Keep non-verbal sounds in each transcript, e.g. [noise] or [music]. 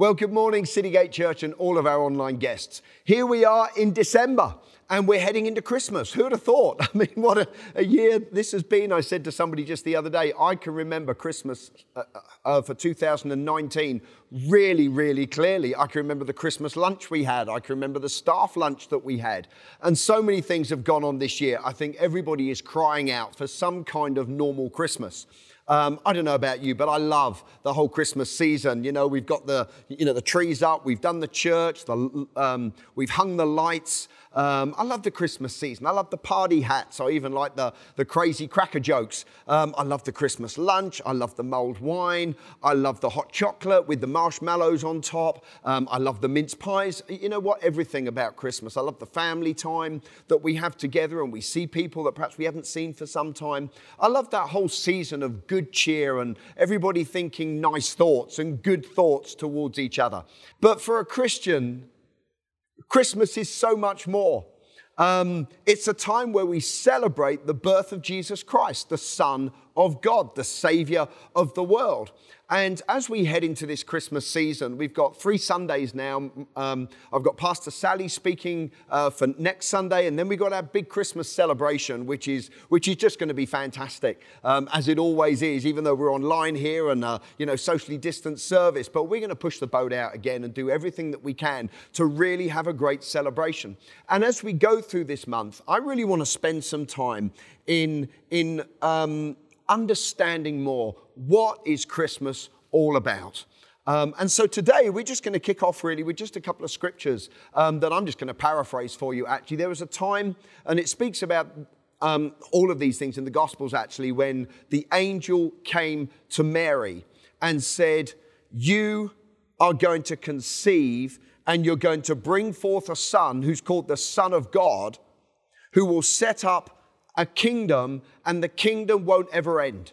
Well, good morning, Citygate Church, and all of our online guests. Here we are in December, and we're heading into Christmas. Who'd have thought? [laughs] I mean, what a, a year this has been. I said to somebody just the other day, I can remember Christmas uh, uh, for 2019 really, really clearly. I can remember the Christmas lunch we had, I can remember the staff lunch that we had. And so many things have gone on this year. I think everybody is crying out for some kind of normal Christmas. Um, I don't know about you, but I love the whole Christmas season. You know, we've got the, you know, the trees up, we've done the church, the, um, we've hung the lights. Um, I love the Christmas season. I love the party hats. I even like the, the crazy cracker jokes. Um, I love the Christmas lunch. I love the mulled wine. I love the hot chocolate with the marshmallows on top. Um, I love the mince pies. You know what? Everything about Christmas. I love the family time that we have together and we see people that perhaps we haven't seen for some time. I love that whole season of good cheer and everybody thinking nice thoughts and good thoughts towards each other. But for a Christian, Christmas is so much more. Um, it's a time where we celebrate the birth of Jesus Christ, the Son of God, the Savior of the world. And as we head into this Christmas season, we've got three Sundays now. Um, I've got Pastor Sally speaking uh, for next Sunday, and then we've got our big Christmas celebration, which is which is just going to be fantastic, um, as it always is. Even though we're online here and uh, you know socially distanced service, but we're going to push the boat out again and do everything that we can to really have a great celebration. And as we go through this month, I really want to spend some time in in um, understanding more what is Christmas all about. Um, and so today we're just going to kick off really with just a couple of scriptures um, that I'm just going to paraphrase for you. Actually, there was a time, and it speaks about um, all of these things in the Gospels actually, when the angel came to Mary and said, You are going to conceive and you're going to bring forth a son who's called the Son of God, who will set up a kingdom, and the kingdom won't ever end.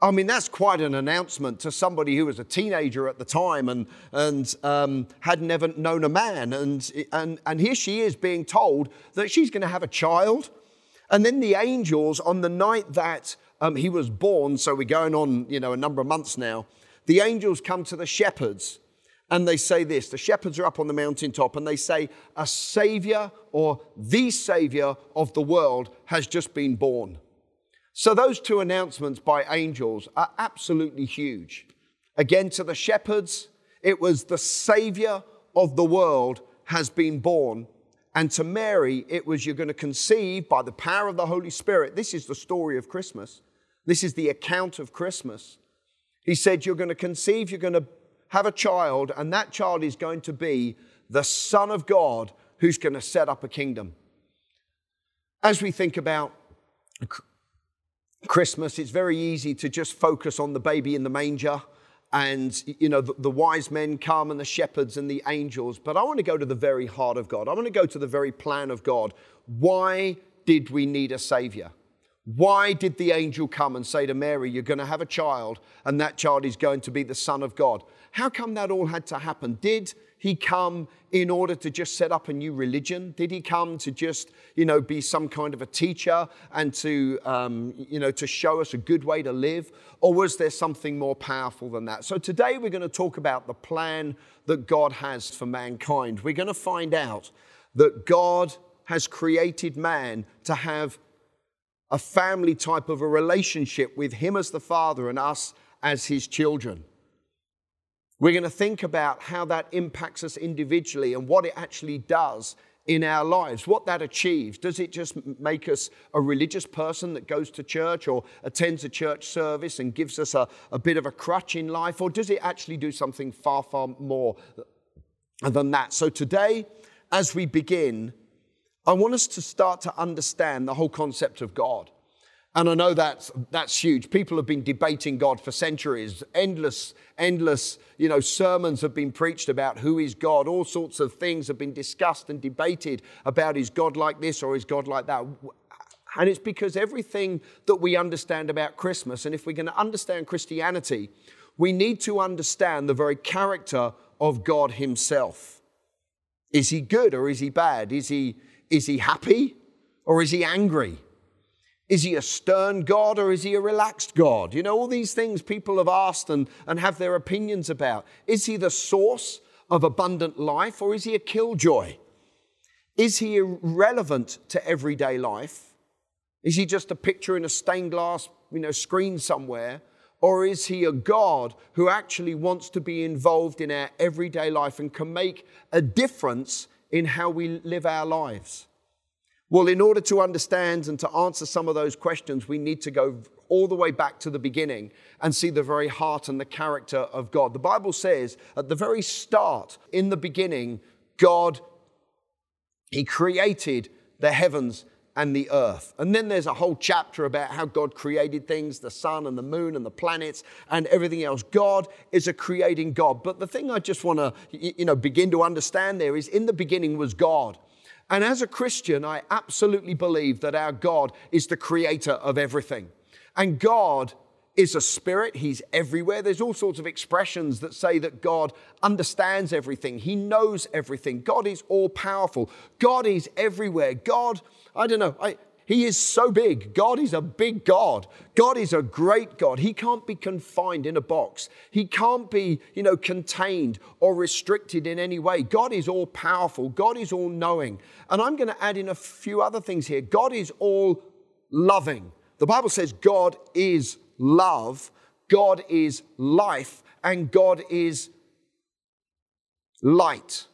I mean, that's quite an announcement to somebody who was a teenager at the time and, and um, had never known a man. And, and, and here she is being told that she's going to have a child. And then the angels, on the night that um, he was born, so we're going on, you know, a number of months now, the angels come to the shepherds and they say this the shepherds are up on the mountaintop and they say, A savior or the savior of the world has just been born. So, those two announcements by angels are absolutely huge. Again, to the shepherds, it was the savior of the world has been born. And to Mary, it was you're going to conceive by the power of the Holy Spirit. This is the story of Christmas. This is the account of Christmas. He said, You're going to conceive, you're going to have a child, and that child is going to be the Son of God who's going to set up a kingdom. As we think about Christmas, it's very easy to just focus on the baby in the manger and you know the, the, wise men come and the shepherds and the angels but i want to go to the very heart of god. I want to go to the very plan of god. Why did we need a savior? Why did the angel come and say to mary you're going to have a child and that child is going to be the son of god how come that all had to happen? Did he come in order to just set up a new religion? Did he come to just, you know, be some kind of a teacher and to, um, you know, to show us a good way to live? Or was there something more powerful than that? So today we're going to talk about the plan that God has for mankind. We're going to find out that God has created man to have a family type of a relationship with him as the father and us as his children. We're going to think about how that impacts us individually and what it actually does in our lives, what that achieves. Does it just make us a religious person that goes to church or attends a church service and gives us a, a bit of a crutch in life? Or does it actually do something far, far more than that? So today, as we begin, I want us to start to understand the whole concept of God. And I know that's, that's huge. People have been debating God for centuries. Endless, endless, you know, sermons have been preached about who is God. All sorts of things have been discussed and debated about is God like this or is God like that. And it's because everything that we understand about Christmas, and if we're going to understand Christianity, we need to understand the very character of God Himself. Is He good or is He bad? Is He, is he happy or is He angry? Is he a stern God or is he a relaxed God? You know, all these things people have asked and, and have their opinions about. Is he the source of abundant life or is he a killjoy? Is he irrelevant to everyday life? Is he just a picture in a stained glass you know, screen somewhere? Or is he a God who actually wants to be involved in our everyday life and can make a difference in how we live our lives? Well, in order to understand and to answer some of those questions, we need to go all the way back to the beginning and see the very heart and the character of God. The Bible says at the very start, in the beginning, God, He created the heavens and the earth. And then there's a whole chapter about how God created things the sun and the moon and the planets and everything else. God is a creating God. But the thing I just want to you know begin to understand there is in the beginning was God. And as a Christian, I absolutely believe that our God is the creator of everything. And God is a spirit, He's everywhere. There's all sorts of expressions that say that God understands everything, He knows everything. God is all powerful, God is everywhere. God, I don't know, I, he is so big. God is a big God. God is a great God. He can't be confined in a box. He can't be, you know, contained or restricted in any way. God is all powerful. God is all knowing. And I'm going to add in a few other things here. God is all loving. The Bible says God is love, God is life, and God is light.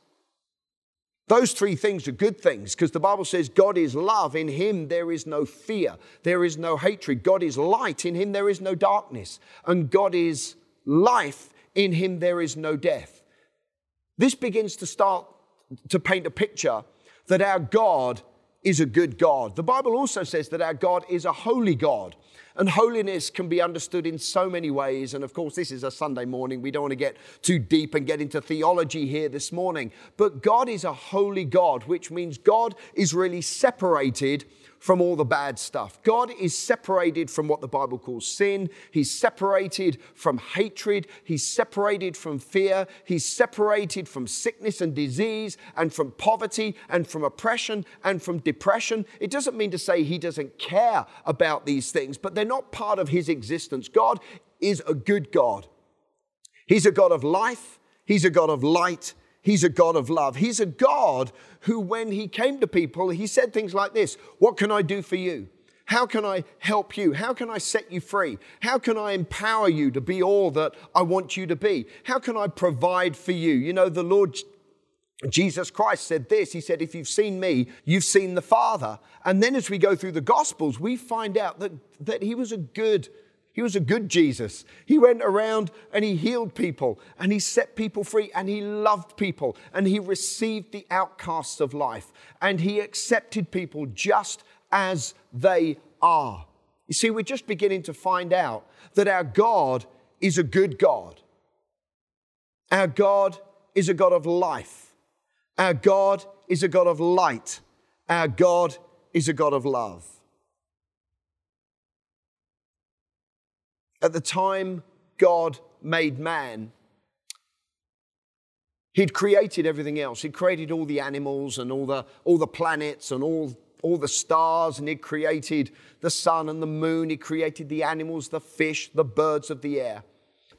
Those three things are good things because the Bible says God is love. In Him there is no fear, there is no hatred. God is light. In Him there is no darkness. And God is life. In Him there is no death. This begins to start to paint a picture that our God is a good God. The Bible also says that our God is a holy God. And holiness can be understood in so many ways. And of course, this is a Sunday morning. We don't want to get too deep and get into theology here this morning. But God is a holy God, which means God is really separated from all the bad stuff. God is separated from what the Bible calls sin. He's separated from hatred. He's separated from fear. He's separated from sickness and disease and from poverty and from oppression and from depression. It doesn't mean to say he doesn't care about these things, but they're not part of his existence. God is a good God. He's a God of life. He's a God of light. He's a God of love. He's a God who, when he came to people, he said things like this What can I do for you? How can I help you? How can I set you free? How can I empower you to be all that I want you to be? How can I provide for you? You know, the Lord Jesus Christ said this He said, If you've seen me, you've seen the Father. And then as we go through the Gospels, we find out that, that He was a good he was a good Jesus. He went around and he healed people and he set people free and he loved people and he received the outcasts of life and he accepted people just as they are. You see, we're just beginning to find out that our God is a good God. Our God is a God of life. Our God is a God of light. Our God is a God of love. At the time God made man, He'd created everything else. He'd created all the animals and all the, all the planets and all, all the stars, and He'd created the sun and the moon. He created the animals, the fish, the birds of the air.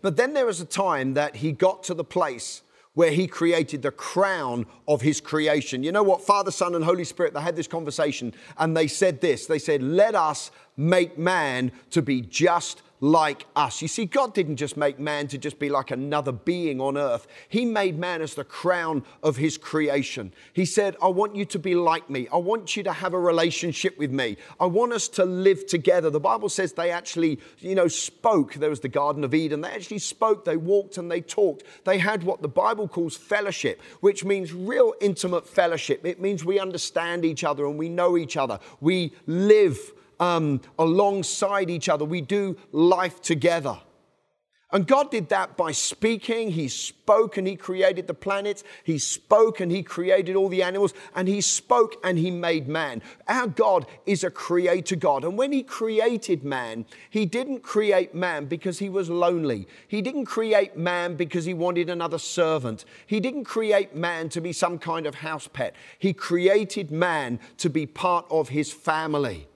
But then there was a time that He got to the place where he created the crown of his creation. You know what? Father, Son, and Holy Spirit, they had this conversation and they said this. They said, Let us make man to be just like us. You see, God didn't just make man to just be like another being on earth. He made man as the crown of his creation. He said, I want you to be like me. I want you to have a relationship with me. I want us to live together. The Bible says they actually, you know, spoke. There was the Garden of Eden. They actually spoke, they walked and they talked. They had what the Bible calls fellowship, which means real intimate fellowship. It means we understand each other and we know each other. We live um, alongside each other. We do life together. And God did that by speaking. He spoke and He created the planets. He spoke and He created all the animals. And He spoke and He made man. Our God is a creator God. And when He created man, He didn't create man because He was lonely. He didn't create man because He wanted another servant. He didn't create man to be some kind of house pet. He created man to be part of His family.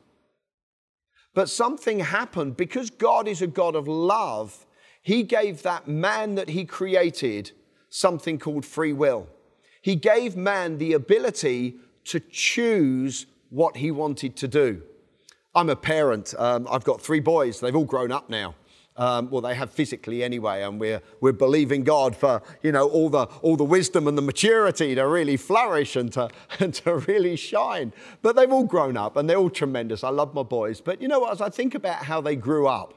But something happened because God is a God of love. He gave that man that he created something called free will. He gave man the ability to choose what he wanted to do. I'm a parent. Um, I've got three boys. They've all grown up now. Um, well, they have physically anyway, and we're, we're believing God for, you know, all the, all the wisdom and the maturity to really flourish and to, [laughs] and to really shine. But they've all grown up and they're all tremendous. I love my boys. But you know what, as I think about how they grew up,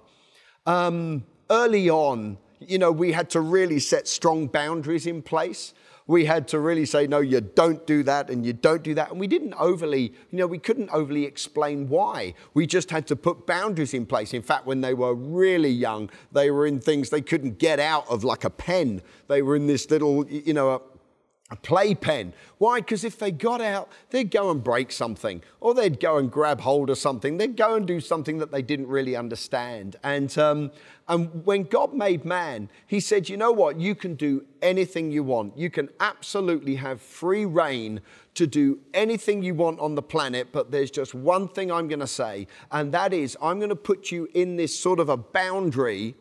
um, early on, you know, we had to really set strong boundaries in place we had to really say, no, you don't do that and you don't do that. And we didn't overly, you know, we couldn't overly explain why. We just had to put boundaries in place. In fact, when they were really young, they were in things they couldn't get out of, like a pen. They were in this little, you know, a playpen. Why? Because if they got out, they'd go and break something, or they'd go and grab hold of something. They'd go and do something that they didn't really understand. And, um, and when God made man, He said, You know what? You can do anything you want. You can absolutely have free reign to do anything you want on the planet, but there's just one thing I'm going to say, and that is, I'm going to put you in this sort of a boundary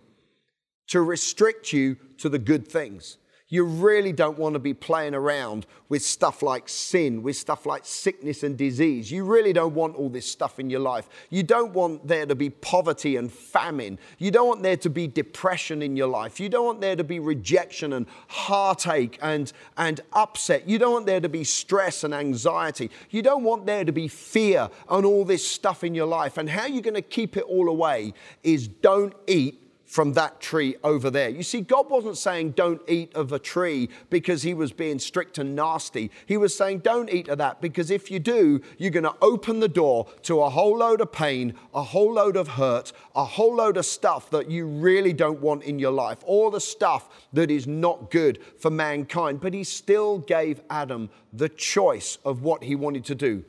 to restrict you to the good things. You really don't want to be playing around with stuff like sin, with stuff like sickness and disease. You really don't want all this stuff in your life. You don't want there to be poverty and famine. You don't want there to be depression in your life. You don't want there to be rejection and heartache and, and upset. You don't want there to be stress and anxiety. You don't want there to be fear and all this stuff in your life. And how you're going to keep it all away is don't eat from that tree over there. You see, God wasn't saying don't eat of a tree because he was being strict and nasty. He was saying don't eat of that because if you do, you're going to open the door to a whole load of pain, a whole load of hurt, a whole load of stuff that you really don't want in your life, all the stuff that is not good for mankind. But he still gave Adam the choice of what he wanted to do.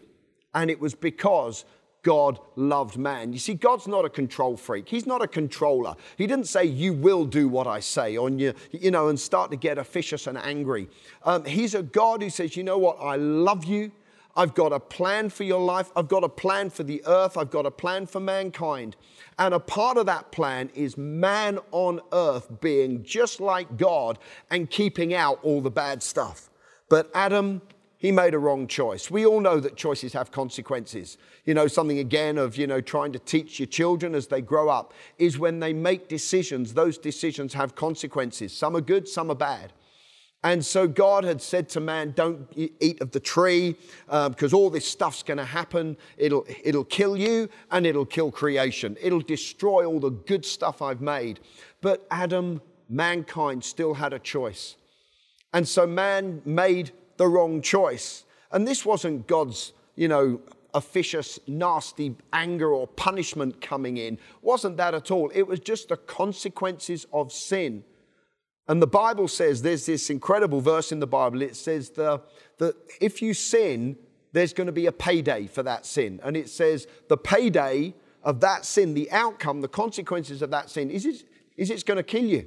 And it was because God loved man. You see, God's not a control freak. He's not a controller. He didn't say, You will do what I say, on you, you know, and start to get officious and angry. Um, he's a God who says, You know what? I love you. I've got a plan for your life. I've got a plan for the earth. I've got a plan for mankind. And a part of that plan is man on earth being just like God and keeping out all the bad stuff. But Adam he made a wrong choice. We all know that choices have consequences. You know, something again of, you know, trying to teach your children as they grow up is when they make decisions, those decisions have consequences. Some are good, some are bad. And so God had said to man, don't eat of the tree because um, all this stuff's going to happen. It'll, it'll kill you and it'll kill creation. It'll destroy all the good stuff I've made. But Adam, mankind still had a choice. And so man made the wrong choice. And this wasn't God's, you know, officious, nasty anger or punishment coming in. Wasn't that at all. It was just the consequences of sin. And the Bible says there's this incredible verse in the Bible. It says the, that if you sin, there's going to be a payday for that sin. And it says the payday of that sin, the outcome, the consequences of that sin, is, it, is it's going to kill you.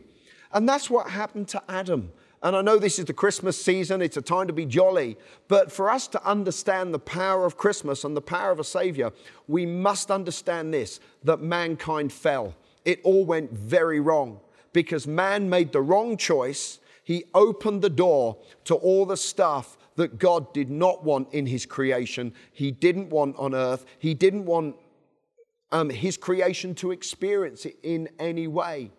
And that's what happened to Adam. And I know this is the Christmas season, it's a time to be jolly. But for us to understand the power of Christmas and the power of a Savior, we must understand this that mankind fell. It all went very wrong because man made the wrong choice. He opened the door to all the stuff that God did not want in his creation. He didn't want on earth. He didn't want um, his creation to experience it in any way.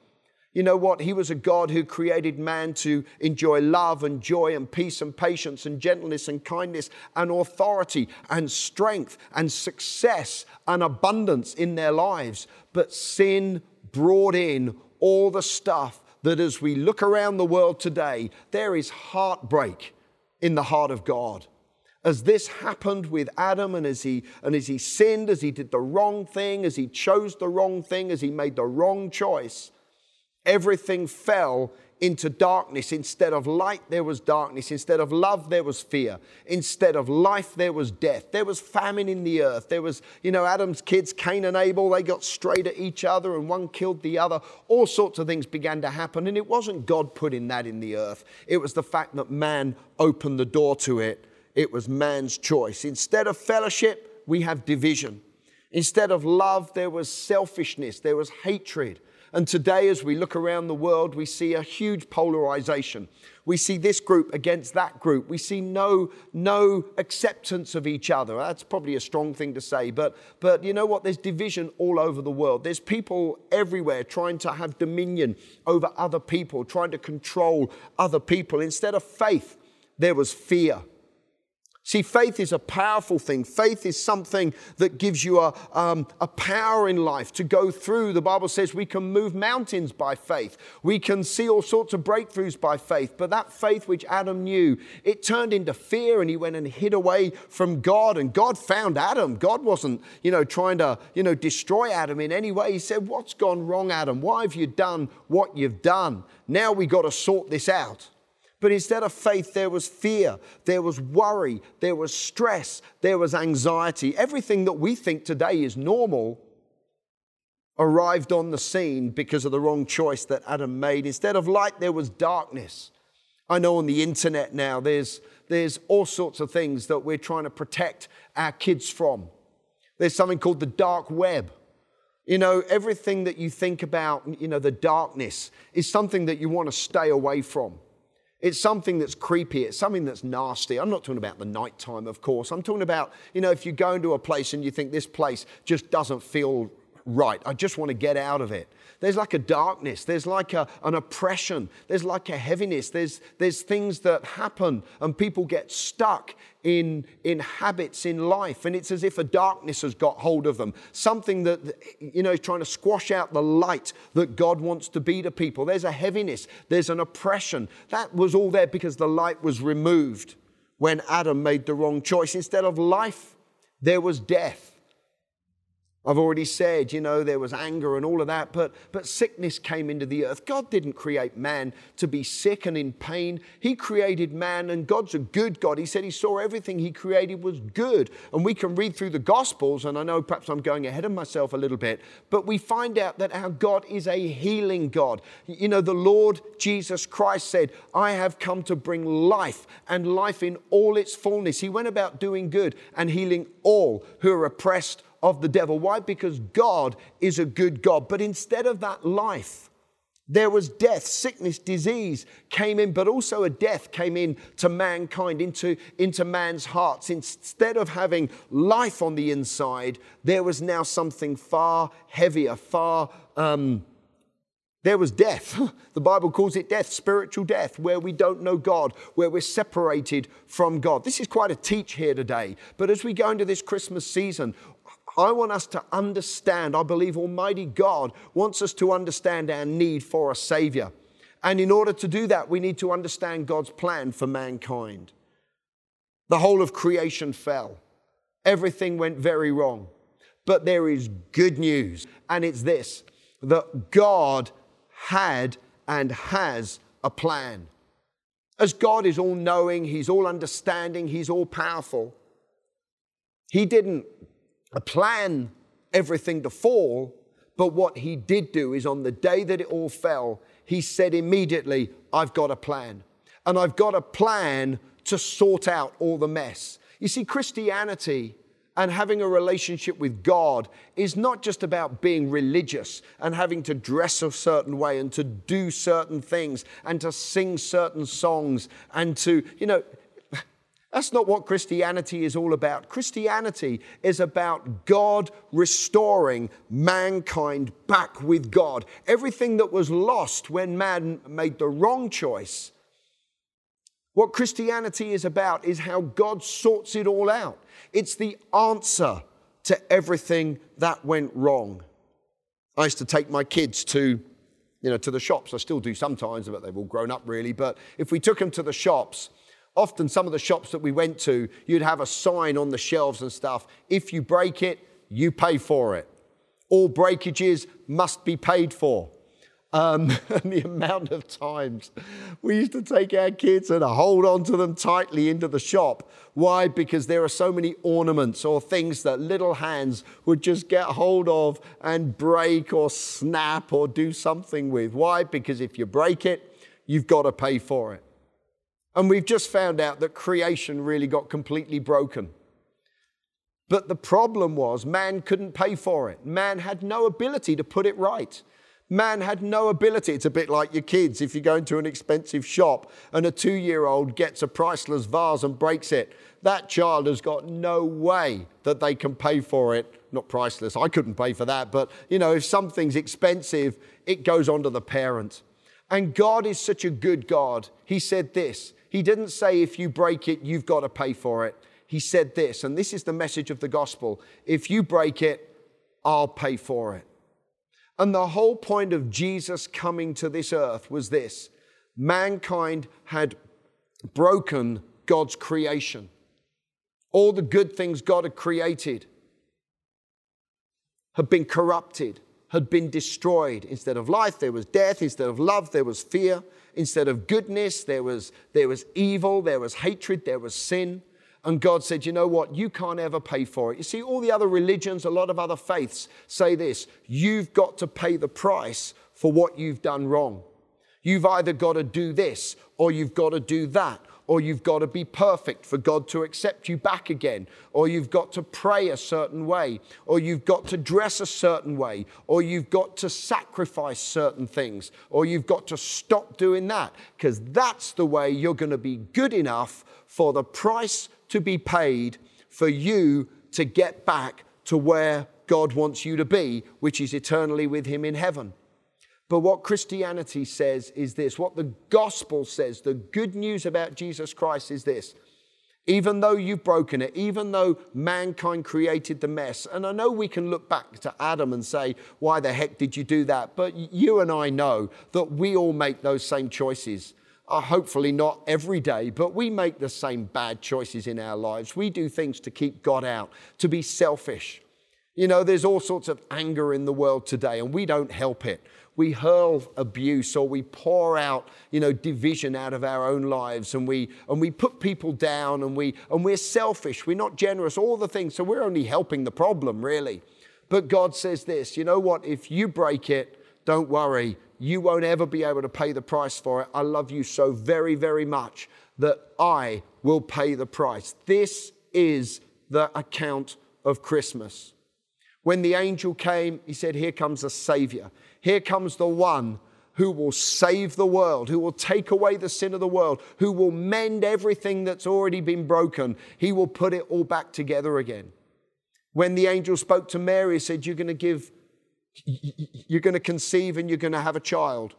You know what? He was a God who created man to enjoy love and joy and peace and patience and gentleness and kindness and authority and strength and success and abundance in their lives. But sin brought in all the stuff that as we look around the world today, there is heartbreak in the heart of God. As this happened with Adam and as he and as he sinned, as he did the wrong thing, as he chose the wrong thing, as he made the wrong choice, everything fell into darkness. Instead of light, there was darkness. Instead of love, there was fear. Instead of life, there was death. There was famine in the earth. There was, you know, Adam's kids, Cain and Abel, they got straight at each other and one killed the other. All sorts of things began to happen. And it wasn't God putting that in the earth, it was the fact that man opened the door to it. It was man's choice. Instead of fellowship, we have division. Instead of love, there was selfishness, there was hatred. And today, as we look around the world, we see a huge polarization. We see this group against that group. We see no, no acceptance of each other. That's probably a strong thing to say, but, but you know what? There's division all over the world. There's people everywhere trying to have dominion over other people, trying to control other people. Instead of faith, there was fear. See, faith is a powerful thing. Faith is something that gives you a, um, a power in life to go through. The Bible says we can move mountains by faith. We can see all sorts of breakthroughs by faith. But that faith which Adam knew, it turned into fear and he went and hid away from God. And God found Adam. God wasn't, you know, trying to, you know, destroy Adam in any way. He said, What's gone wrong, Adam? Why have you done what you've done? Now we've got to sort this out. But instead of faith, there was fear, there was worry, there was stress, there was anxiety. Everything that we think today is normal arrived on the scene because of the wrong choice that Adam made. Instead of light, there was darkness. I know on the internet now, there's, there's all sorts of things that we're trying to protect our kids from. There's something called the dark web. You know, everything that you think about, you know, the darkness is something that you want to stay away from. It's something that's creepy. It's something that's nasty. I'm not talking about the nighttime, of course. I'm talking about, you know, if you go into a place and you think this place just doesn't feel right, I just want to get out of it. There's like a darkness, there's like a, an oppression, there's like a heaviness, there's, there's things that happen and people get stuck in, in habits in life. And it's as if a darkness has got hold of them, something that, you know, is trying to squash out the light that God wants to be to people. There's a heaviness, there's an oppression. That was all there because the light was removed when Adam made the wrong choice. Instead of life, there was death. I've already said, you know, there was anger and all of that, but, but sickness came into the earth. God didn't create man to be sick and in pain. He created man, and God's a good God. He said He saw everything He created was good. And we can read through the Gospels, and I know perhaps I'm going ahead of myself a little bit, but we find out that our God is a healing God. You know, the Lord Jesus Christ said, I have come to bring life and life in all its fullness. He went about doing good and healing all who are oppressed of the devil. Why? Because God is a good God. But instead of that life, there was death, sickness, disease came in, but also a death came in to mankind, into, into man's hearts. Instead of having life on the inside, there was now something far heavier, far um, there was death. [laughs] The Bible calls it death, spiritual death, where we don't know God, where we're separated from God. This is quite a teach here today. But as we go into this Christmas season, I want us to understand, I believe Almighty God wants us to understand our need for a Savior. And in order to do that, we need to understand God's plan for mankind. The whole of creation fell, everything went very wrong. But there is good news, and it's this that God had and has a plan. As God is all knowing, He's all understanding, He's all powerful, He didn't plan everything to fall, but what he did do is on the day that it all fell, he said immediately, I've got a plan. And I've got a plan to sort out all the mess. You see, Christianity and having a relationship with God is not just about being religious and having to dress a certain way and to do certain things and to sing certain songs and to, you know, that's not what Christianity is all about. Christianity is about God restoring mankind back with God. Everything that was lost when man made the wrong choice. What Christianity is about is how God sorts it all out. It's the answer to everything that went wrong. I used to take my kids to, you know, to the shops. I still do sometimes, but they've all grown up really. But if we took them to the shops, Often, some of the shops that we went to, you'd have a sign on the shelves and stuff. If you break it, you pay for it. All breakages must be paid for. Um, [laughs] and the amount of times we used to take our kids and hold on to them tightly into the shop. Why? Because there are so many ornaments or things that little hands would just get hold of and break or snap or do something with. Why? Because if you break it, you've got to pay for it. And we've just found out that creation really got completely broken. But the problem was man couldn't pay for it. Man had no ability to put it right. Man had no ability. It's a bit like your kids. If you go into an expensive shop and a two year old gets a priceless vase and breaks it, that child has got no way that they can pay for it. Not priceless, I couldn't pay for that, but you know, if something's expensive, it goes on to the parent. And God is such a good God. He said this He didn't say, if you break it, you've got to pay for it he said this, and this is the message of the gospel if you break it, I'll pay for it. And the whole point of Jesus coming to this earth was this mankind had broken God's creation. All the good things God had created had been corrupted, had been destroyed. Instead of life, there was death. Instead of love, there was fear. Instead of goodness, there was, there was evil, there was hatred, there was sin. And God said, You know what? You can't ever pay for it. You see, all the other religions, a lot of other faiths say this you've got to pay the price for what you've done wrong. You've either got to do this or you've got to do that. Or you've got to be perfect for God to accept you back again. Or you've got to pray a certain way. Or you've got to dress a certain way. Or you've got to sacrifice certain things. Or you've got to stop doing that. Because that's the way you're going to be good enough for the price to be paid for you to get back to where God wants you to be, which is eternally with Him in heaven. But what Christianity says is this what the gospel says, the good news about Jesus Christ is this. Even though you've broken it, even though mankind created the mess, and I know we can look back to Adam and say, why the heck did you do that? But you and I know that we all make those same choices uh, hopefully not every day, but we make the same bad choices in our lives. We do things to keep God out, to be selfish. You know, there's all sorts of anger in the world today, and we don't help it. We hurl abuse or we pour out, you know, division out of our own lives and we and we put people down and we and we're selfish, we're not generous, all the things. So we're only helping the problem, really. But God says this, you know what? If you break it, don't worry, you won't ever be able to pay the price for it. I love you so very, very much that I will pay the price. This is the account of Christmas. When the angel came, he said, Here comes a Savior. Here comes the one who will save the world, who will take away the sin of the world, who will mend everything that's already been broken. He will put it all back together again. When the angel spoke to Mary, he said, You're going to give you're going to conceive and you're going to have a child.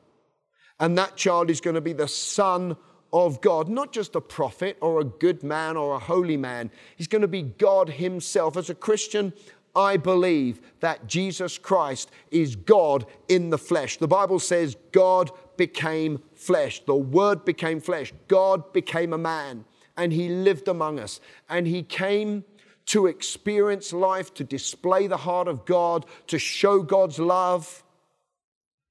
And that child is going to be the Son of God, not just a prophet or a good man or a holy man. He's going to be God Himself. As a Christian, I believe that Jesus Christ is God in the flesh. The Bible says God became flesh. The Word became flesh. God became a man and He lived among us. And He came to experience life, to display the heart of God, to show God's love.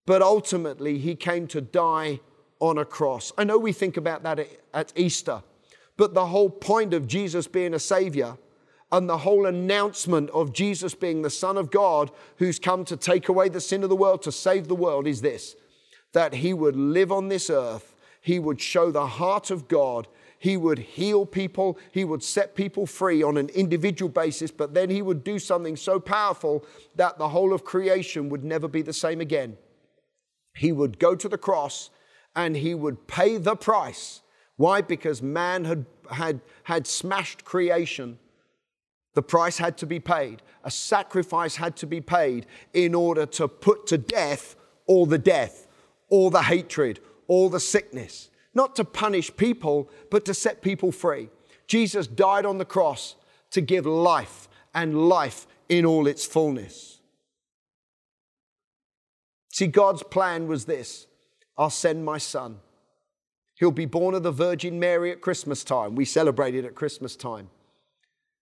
But ultimately, he came to die on a cross. I know we think about that at Easter, but the whole point of Jesus being a Savior and the whole announcement of Jesus being the Son of God who's come to take away the sin of the world, to save the world, is this that he would live on this earth, he would show the heart of God, he would heal people, He would set people free on an individual basis, but then He would do something so powerful that the whole of creation would never be the same again. He would go to the cross and He would pay the price. Why? Because man had, had, had smashed creation. The price had to be paid. A sacrifice had to be paid in order to put to death all the death, all the hatred, all the sickness not to punish people, but to set people free. Jesus died on the cross to give life and life in all its fullness. See, God's plan was this I'll send my son. He'll be born of the Virgin Mary at Christmas time. We celebrate it at Christmas time.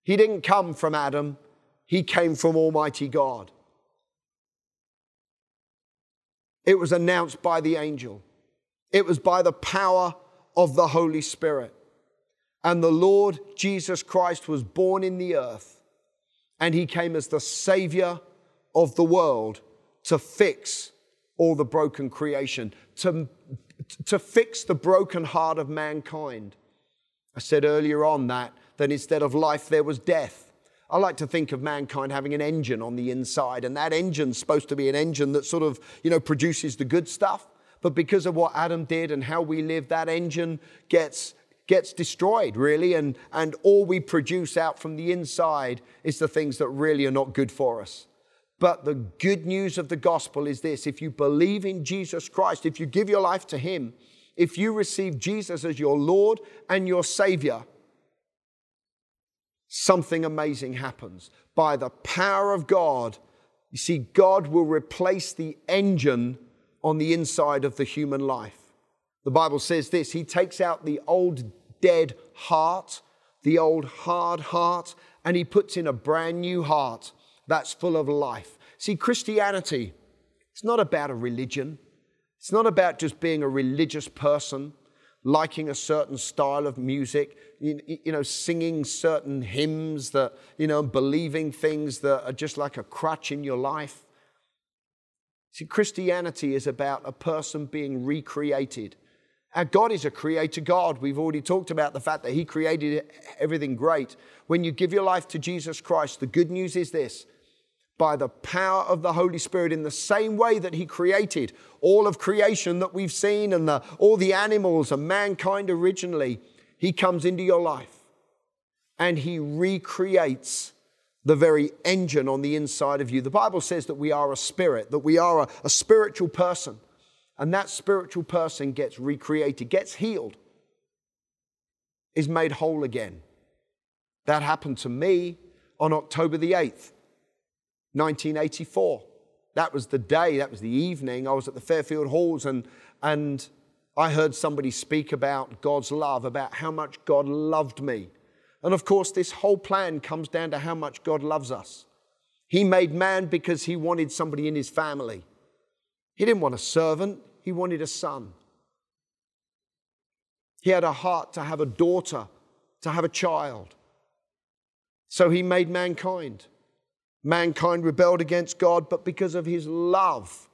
He didn't come from Adam, he came from Almighty God. It was announced by the angel. It was by the power of the Holy Spirit. And the Lord Jesus Christ was born in the earth, and he came as the Savior of the world to fix all the broken creation, to, to fix the broken heart of mankind. I said earlier on that, that instead of life, there was death. I like to think of mankind having an engine on the inside, and that engine's supposed to be an engine that sort of, you know, produces the good stuff. But because of what Adam did and how we live, that engine gets gets destroyed, really, and, and all we produce out from the inside is the things that really are not good for us. But the good news of the gospel is this if you believe in Jesus Christ, if you give your life to Him, if you receive Jesus as your Lord and your Savior, something amazing happens. By the power of God, you see, God will replace the engine on the inside of the human life. The Bible says this He takes out the old dead heart, the old hard heart, and He puts in a brand new heart that's full of life. See, Christianity, it's not about a religion, it's not about just being a religious person, liking a certain style of music, you, know, singing certain hymns that, you know, believing things that are just like a crutch in your life. See, Christianity is about a person being recreated. Our God is a creator God. We've already talked about the fact that He created everything great. When you give your life to Jesus Christ, the good news is this by the power of the Holy Spirit, in the same way that He created all of creation that we've seen and the, all the animals and mankind originally, He comes into your life and He recreates the very engine on the inside of you. The Bible says that we are a spirit, that we are a, a spiritual person, and that spiritual person gets recreated, gets healed, is made whole again. That happened to me on October the 8th. 1984. That was the day, that was the evening. I was at the Fairfield Halls and, and I heard somebody speak about God's love, about how much God loved me. And of course, this whole plan comes down to how much God loves us. He made man because he wanted somebody in his family. He didn't want a servant, he wanted a son. He had a heart to have a daughter, to have a child. So he made mankind. Mankind rebelled against God, but because of his love,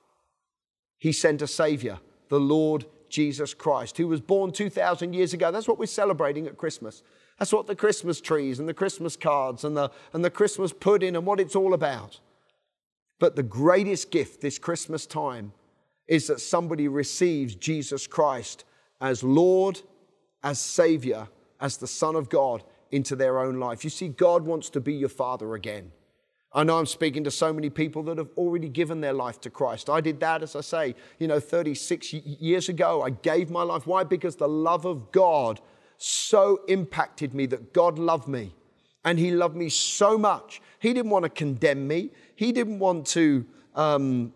he sent a Savior, the Lord Jesus Christ, who was born 2,000 years ago. That's what we're celebrating at Christmas. That's what the Christmas trees and the Christmas cards and the, and the Christmas pudding and what it's all about. But the greatest gift this Christmas time is that somebody receives Jesus Christ as Lord, as Savior, as the Son of God into their own life. You see, God wants to be your Father again. I know I'm speaking to so many people that have already given their life to Christ. I did that, as I say, you know, 36 years ago. I gave my life. Why? Because the love of God so impacted me that God loved me. And He loved me so much. He didn't want to condemn me, He didn't want to. Um,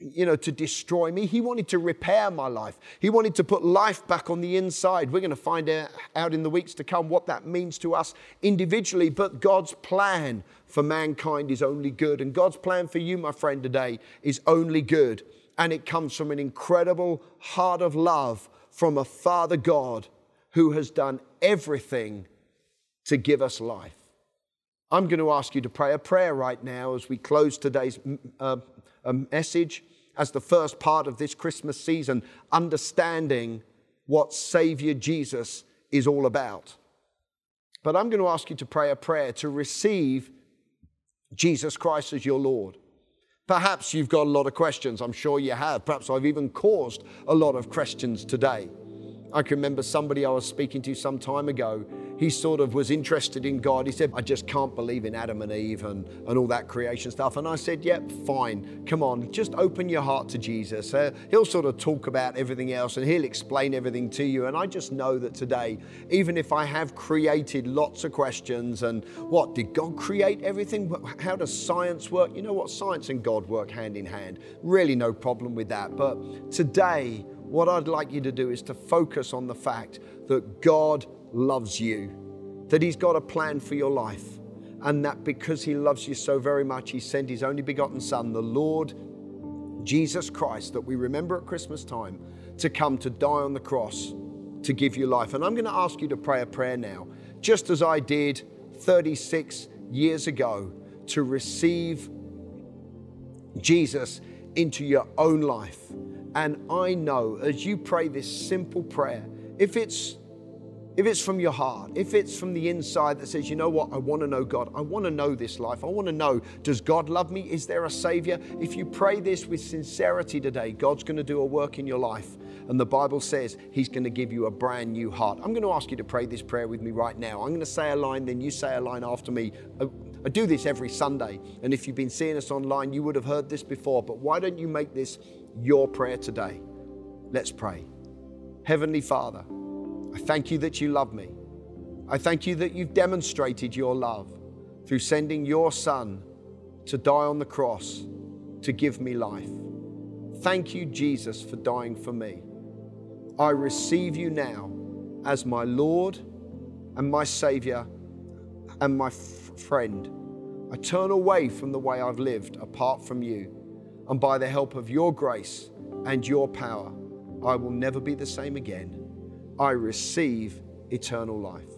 you know, to destroy me. He wanted to repair my life. He wanted to put life back on the inside. We're going to find out in the weeks to come what that means to us individually. But God's plan for mankind is only good. And God's plan for you, my friend, today is only good. And it comes from an incredible heart of love from a Father God who has done everything to give us life. I'm going to ask you to pray a prayer right now as we close today's uh, message as the first part of this Christmas season, understanding what Savior Jesus is all about. But I'm going to ask you to pray a prayer to receive Jesus Christ as your Lord. Perhaps you've got a lot of questions. I'm sure you have. Perhaps I've even caused a lot of questions today. I can remember somebody I was speaking to some time ago he sort of was interested in God. He said, I just can't believe in Adam and Eve and, and all that creation stuff. And I said, Yep, fine. Come on, just open your heart to Jesus. Uh, he'll sort of talk about everything else and he'll explain everything to you. And I just know that today, even if I have created lots of questions and what, did God create everything? How does science work? You know what? Science and God work hand in hand. Really, no problem with that. But today, what I'd like you to do is to focus on the fact that God loves you, that He's got a plan for your life, and that because He loves you so very much, He sent His only begotten Son, the Lord Jesus Christ, that we remember at Christmas time, to come to die on the cross to give you life. And I'm going to ask you to pray a prayer now, just as I did 36 years ago, to receive Jesus into your own life. And I know as you pray this simple prayer, if it's if it's from your heart, if it's from the inside that says, you know what, I want to know God, I want to know this life, I want to know, does God love me? Is there a Savior? If you pray this with sincerity today, God's going to do a work in your life. And the Bible says He's going to give you a brand new heart. I'm going to ask you to pray this prayer with me right now. I'm going to say a line, then you say a line after me. I do this every Sunday. And if you've been seeing us online, you would have heard this before. But why don't you make this your prayer today? Let's pray. Heavenly Father, I thank you that you love me. I thank you that you've demonstrated your love through sending your Son to die on the cross to give me life. Thank you, Jesus, for dying for me. I receive you now as my Lord and my Savior and my f- friend. I turn away from the way I've lived apart from you. And by the help of your grace and your power, I will never be the same again. I receive eternal life.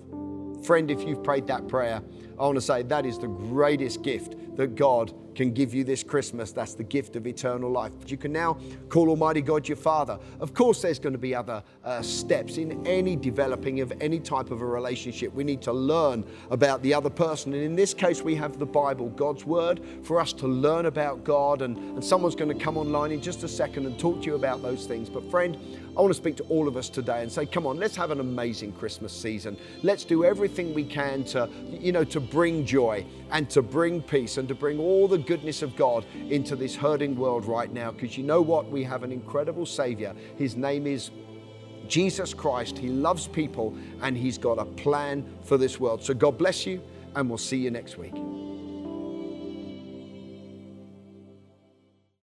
Friend, if you've prayed that prayer, I want to say that is the greatest gift that God can give you this Christmas. That's the gift of eternal life. But you can now call Almighty God your Father. Of course, there's going to be other uh, steps in any developing of any type of a relationship. We need to learn about the other person. And in this case, we have the Bible, God's Word, for us to learn about God. And, and someone's going to come online in just a second and talk to you about those things. But, friend, I want to speak to all of us today and say, come on, let's have an amazing Christmas season. Let's do everything we can to, you know, to bring joy and to bring peace and to bring all the goodness of God into this hurting world right now. Because you know what? We have an incredible Savior. His name is Jesus Christ. He loves people and He's got a plan for this world. So God bless you, and we'll see you next week.